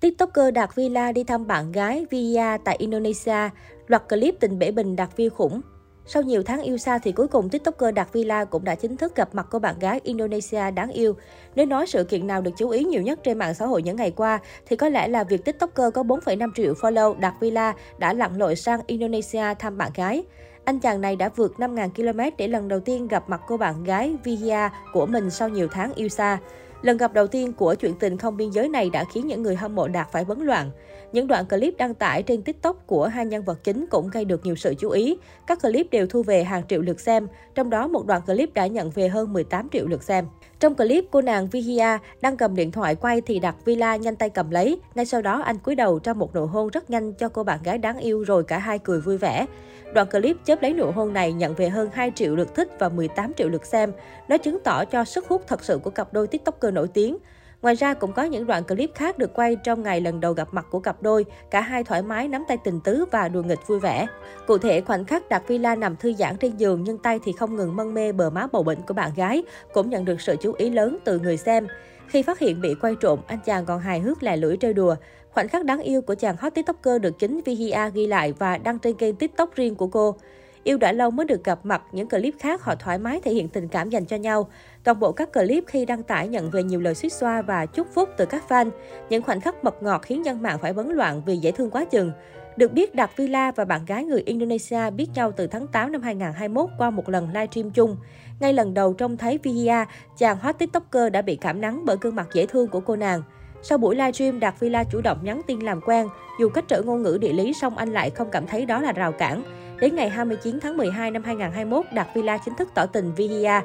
TikToker Đạt Villa đi thăm bạn gái Via tại Indonesia, loạt clip tình bể bình Đạt Vi khủng. Sau nhiều tháng yêu xa thì cuối cùng TikToker Đạt Villa cũng đã chính thức gặp mặt cô bạn gái Indonesia đáng yêu. Nếu nói sự kiện nào được chú ý nhiều nhất trên mạng xã hội những ngày qua thì có lẽ là việc TikToker có 4,5 triệu follow Đạt Villa đã lặn lội sang Indonesia thăm bạn gái. Anh chàng này đã vượt 5.000 km để lần đầu tiên gặp mặt cô bạn gái Via của mình sau nhiều tháng yêu xa. Lần gặp đầu tiên của chuyện tình không biên giới này đã khiến những người hâm mộ Đạt phải bấn loạn. Những đoạn clip đăng tải trên TikTok của hai nhân vật chính cũng gây được nhiều sự chú ý. Các clip đều thu về hàng triệu lượt xem, trong đó một đoạn clip đã nhận về hơn 18 triệu lượt xem. Trong clip, cô nàng Vihia đang cầm điện thoại quay thì Đạt Villa nhanh tay cầm lấy. Ngay sau đó, anh cúi đầu trong một nụ hôn rất nhanh cho cô bạn gái đáng yêu rồi cả hai cười vui vẻ. Đoạn clip chớp lấy nụ hôn này nhận về hơn 2 triệu lượt thích và 18 triệu lượt xem. Nó chứng tỏ cho sức hút thật sự của cặp đôi tiktoker nổi tiếng. Ngoài ra cũng có những đoạn clip khác được quay trong ngày lần đầu gặp mặt của cặp đôi, cả hai thoải mái nắm tay tình tứ và đùa nghịch vui vẻ. Cụ thể khoảnh khắc Đạt Villa nằm thư giãn trên giường nhưng tay thì không ngừng mân mê bờ má bầu bệnh của bạn gái, cũng nhận được sự chú ý lớn từ người xem. Khi phát hiện bị quay trộm, anh chàng còn hài hước lè lưỡi chơi đùa. Khoảnh khắc đáng yêu của chàng hot tiktoker được chính Vihia ghi lại và đăng trên kênh tiktok riêng của cô. Yêu đã lâu mới được gặp mặt, những clip khác họ thoải mái thể hiện tình cảm dành cho nhau. Toàn bộ các clip khi đăng tải nhận về nhiều lời suýt xoa và chúc phúc từ các fan. Những khoảnh khắc mật ngọt khiến dân mạng phải bấn loạn vì dễ thương quá chừng. Được biết, Đạt Villa và bạn gái người Indonesia biết nhau từ tháng 8 năm 2021 qua một lần livestream chung. Ngay lần đầu trông thấy Vihia, chàng hot tiktoker đã bị cảm nắng bởi gương mặt dễ thương của cô nàng. Sau buổi livestream, Đạt Villa chủ động nhắn tin làm quen. Dù cách trở ngôn ngữ địa lý, song anh lại không cảm thấy đó là rào cản. Đến ngày 29 tháng 12 năm 2021, Đạt Villa chính thức tỏ tình Vihia.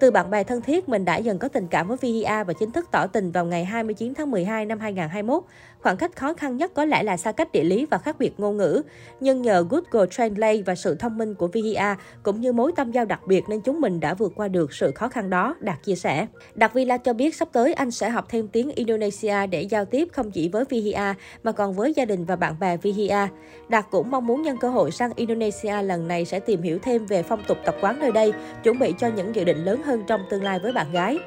Từ bạn bè thân thiết, mình đã dần có tình cảm với Vihia và chính thức tỏ tình vào ngày 29 tháng 12 năm 2021. Khoảng cách khó khăn nhất có lẽ là xa cách địa lý và khác biệt ngôn ngữ. Nhưng nhờ Google Translate và sự thông minh của Vihia cũng như mối tâm giao đặc biệt nên chúng mình đã vượt qua được sự khó khăn đó, Đạt chia sẻ. Đạt Villa cho biết sắp tới anh sẽ học thêm tiếng Indonesia để giao tiếp không chỉ với Vihia mà còn với gia đình và bạn bè Vihia. Đạt cũng mong muốn nhân cơ hội sang Indonesia lần này sẽ tìm hiểu thêm về phong tục tập quán nơi đây, chuẩn bị cho những dự định lớn hơn trong tương lai với bạn gái.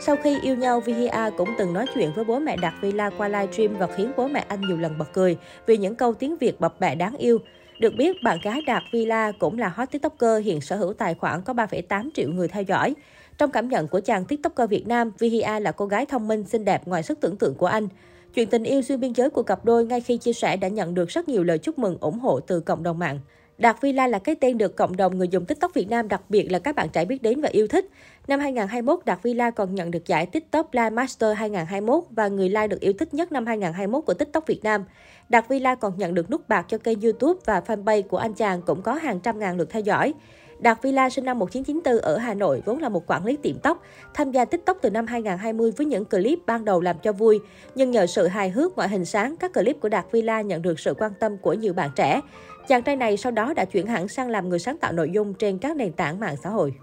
Sau khi yêu nhau, Vihia cũng từng nói chuyện với bố mẹ Đạt Villa qua livestream và khiến bố mẹ anh nhiều lần bật cười vì những câu tiếng Việt bập bẹ đáng yêu. Được biết, bạn gái Đạt Villa cũng là hot tiktoker hiện sở hữu tài khoản có 3,8 triệu người theo dõi. Trong cảm nhận của chàng tiktoker Việt Nam, Vihia là cô gái thông minh, xinh đẹp ngoài sức tưởng tượng của anh. Chuyện tình yêu xuyên biên giới của cặp đôi ngay khi chia sẻ đã nhận được rất nhiều lời chúc mừng ủng hộ từ cộng đồng mạng. Đạt Villa là cái tên được cộng đồng người dùng TikTok Việt Nam đặc biệt là các bạn trẻ biết đến và yêu thích. Năm 2021, Đạt Villa còn nhận được giải TikTok Live Master 2021 và người like được yêu thích nhất năm 2021 của TikTok Việt Nam. Đạt Villa còn nhận được nút bạc cho kênh YouTube và fanpage của anh chàng cũng có hàng trăm ngàn lượt theo dõi. Đạt Villa sinh năm 1994 ở Hà Nội, vốn là một quản lý tiệm tóc, tham gia TikTok từ năm 2020 với những clip ban đầu làm cho vui. Nhưng nhờ sự hài hước, ngoại hình sáng, các clip của Đạt Villa nhận được sự quan tâm của nhiều bạn trẻ. Chàng trai này sau đó đã chuyển hẳn sang làm người sáng tạo nội dung trên các nền tảng mạng xã hội.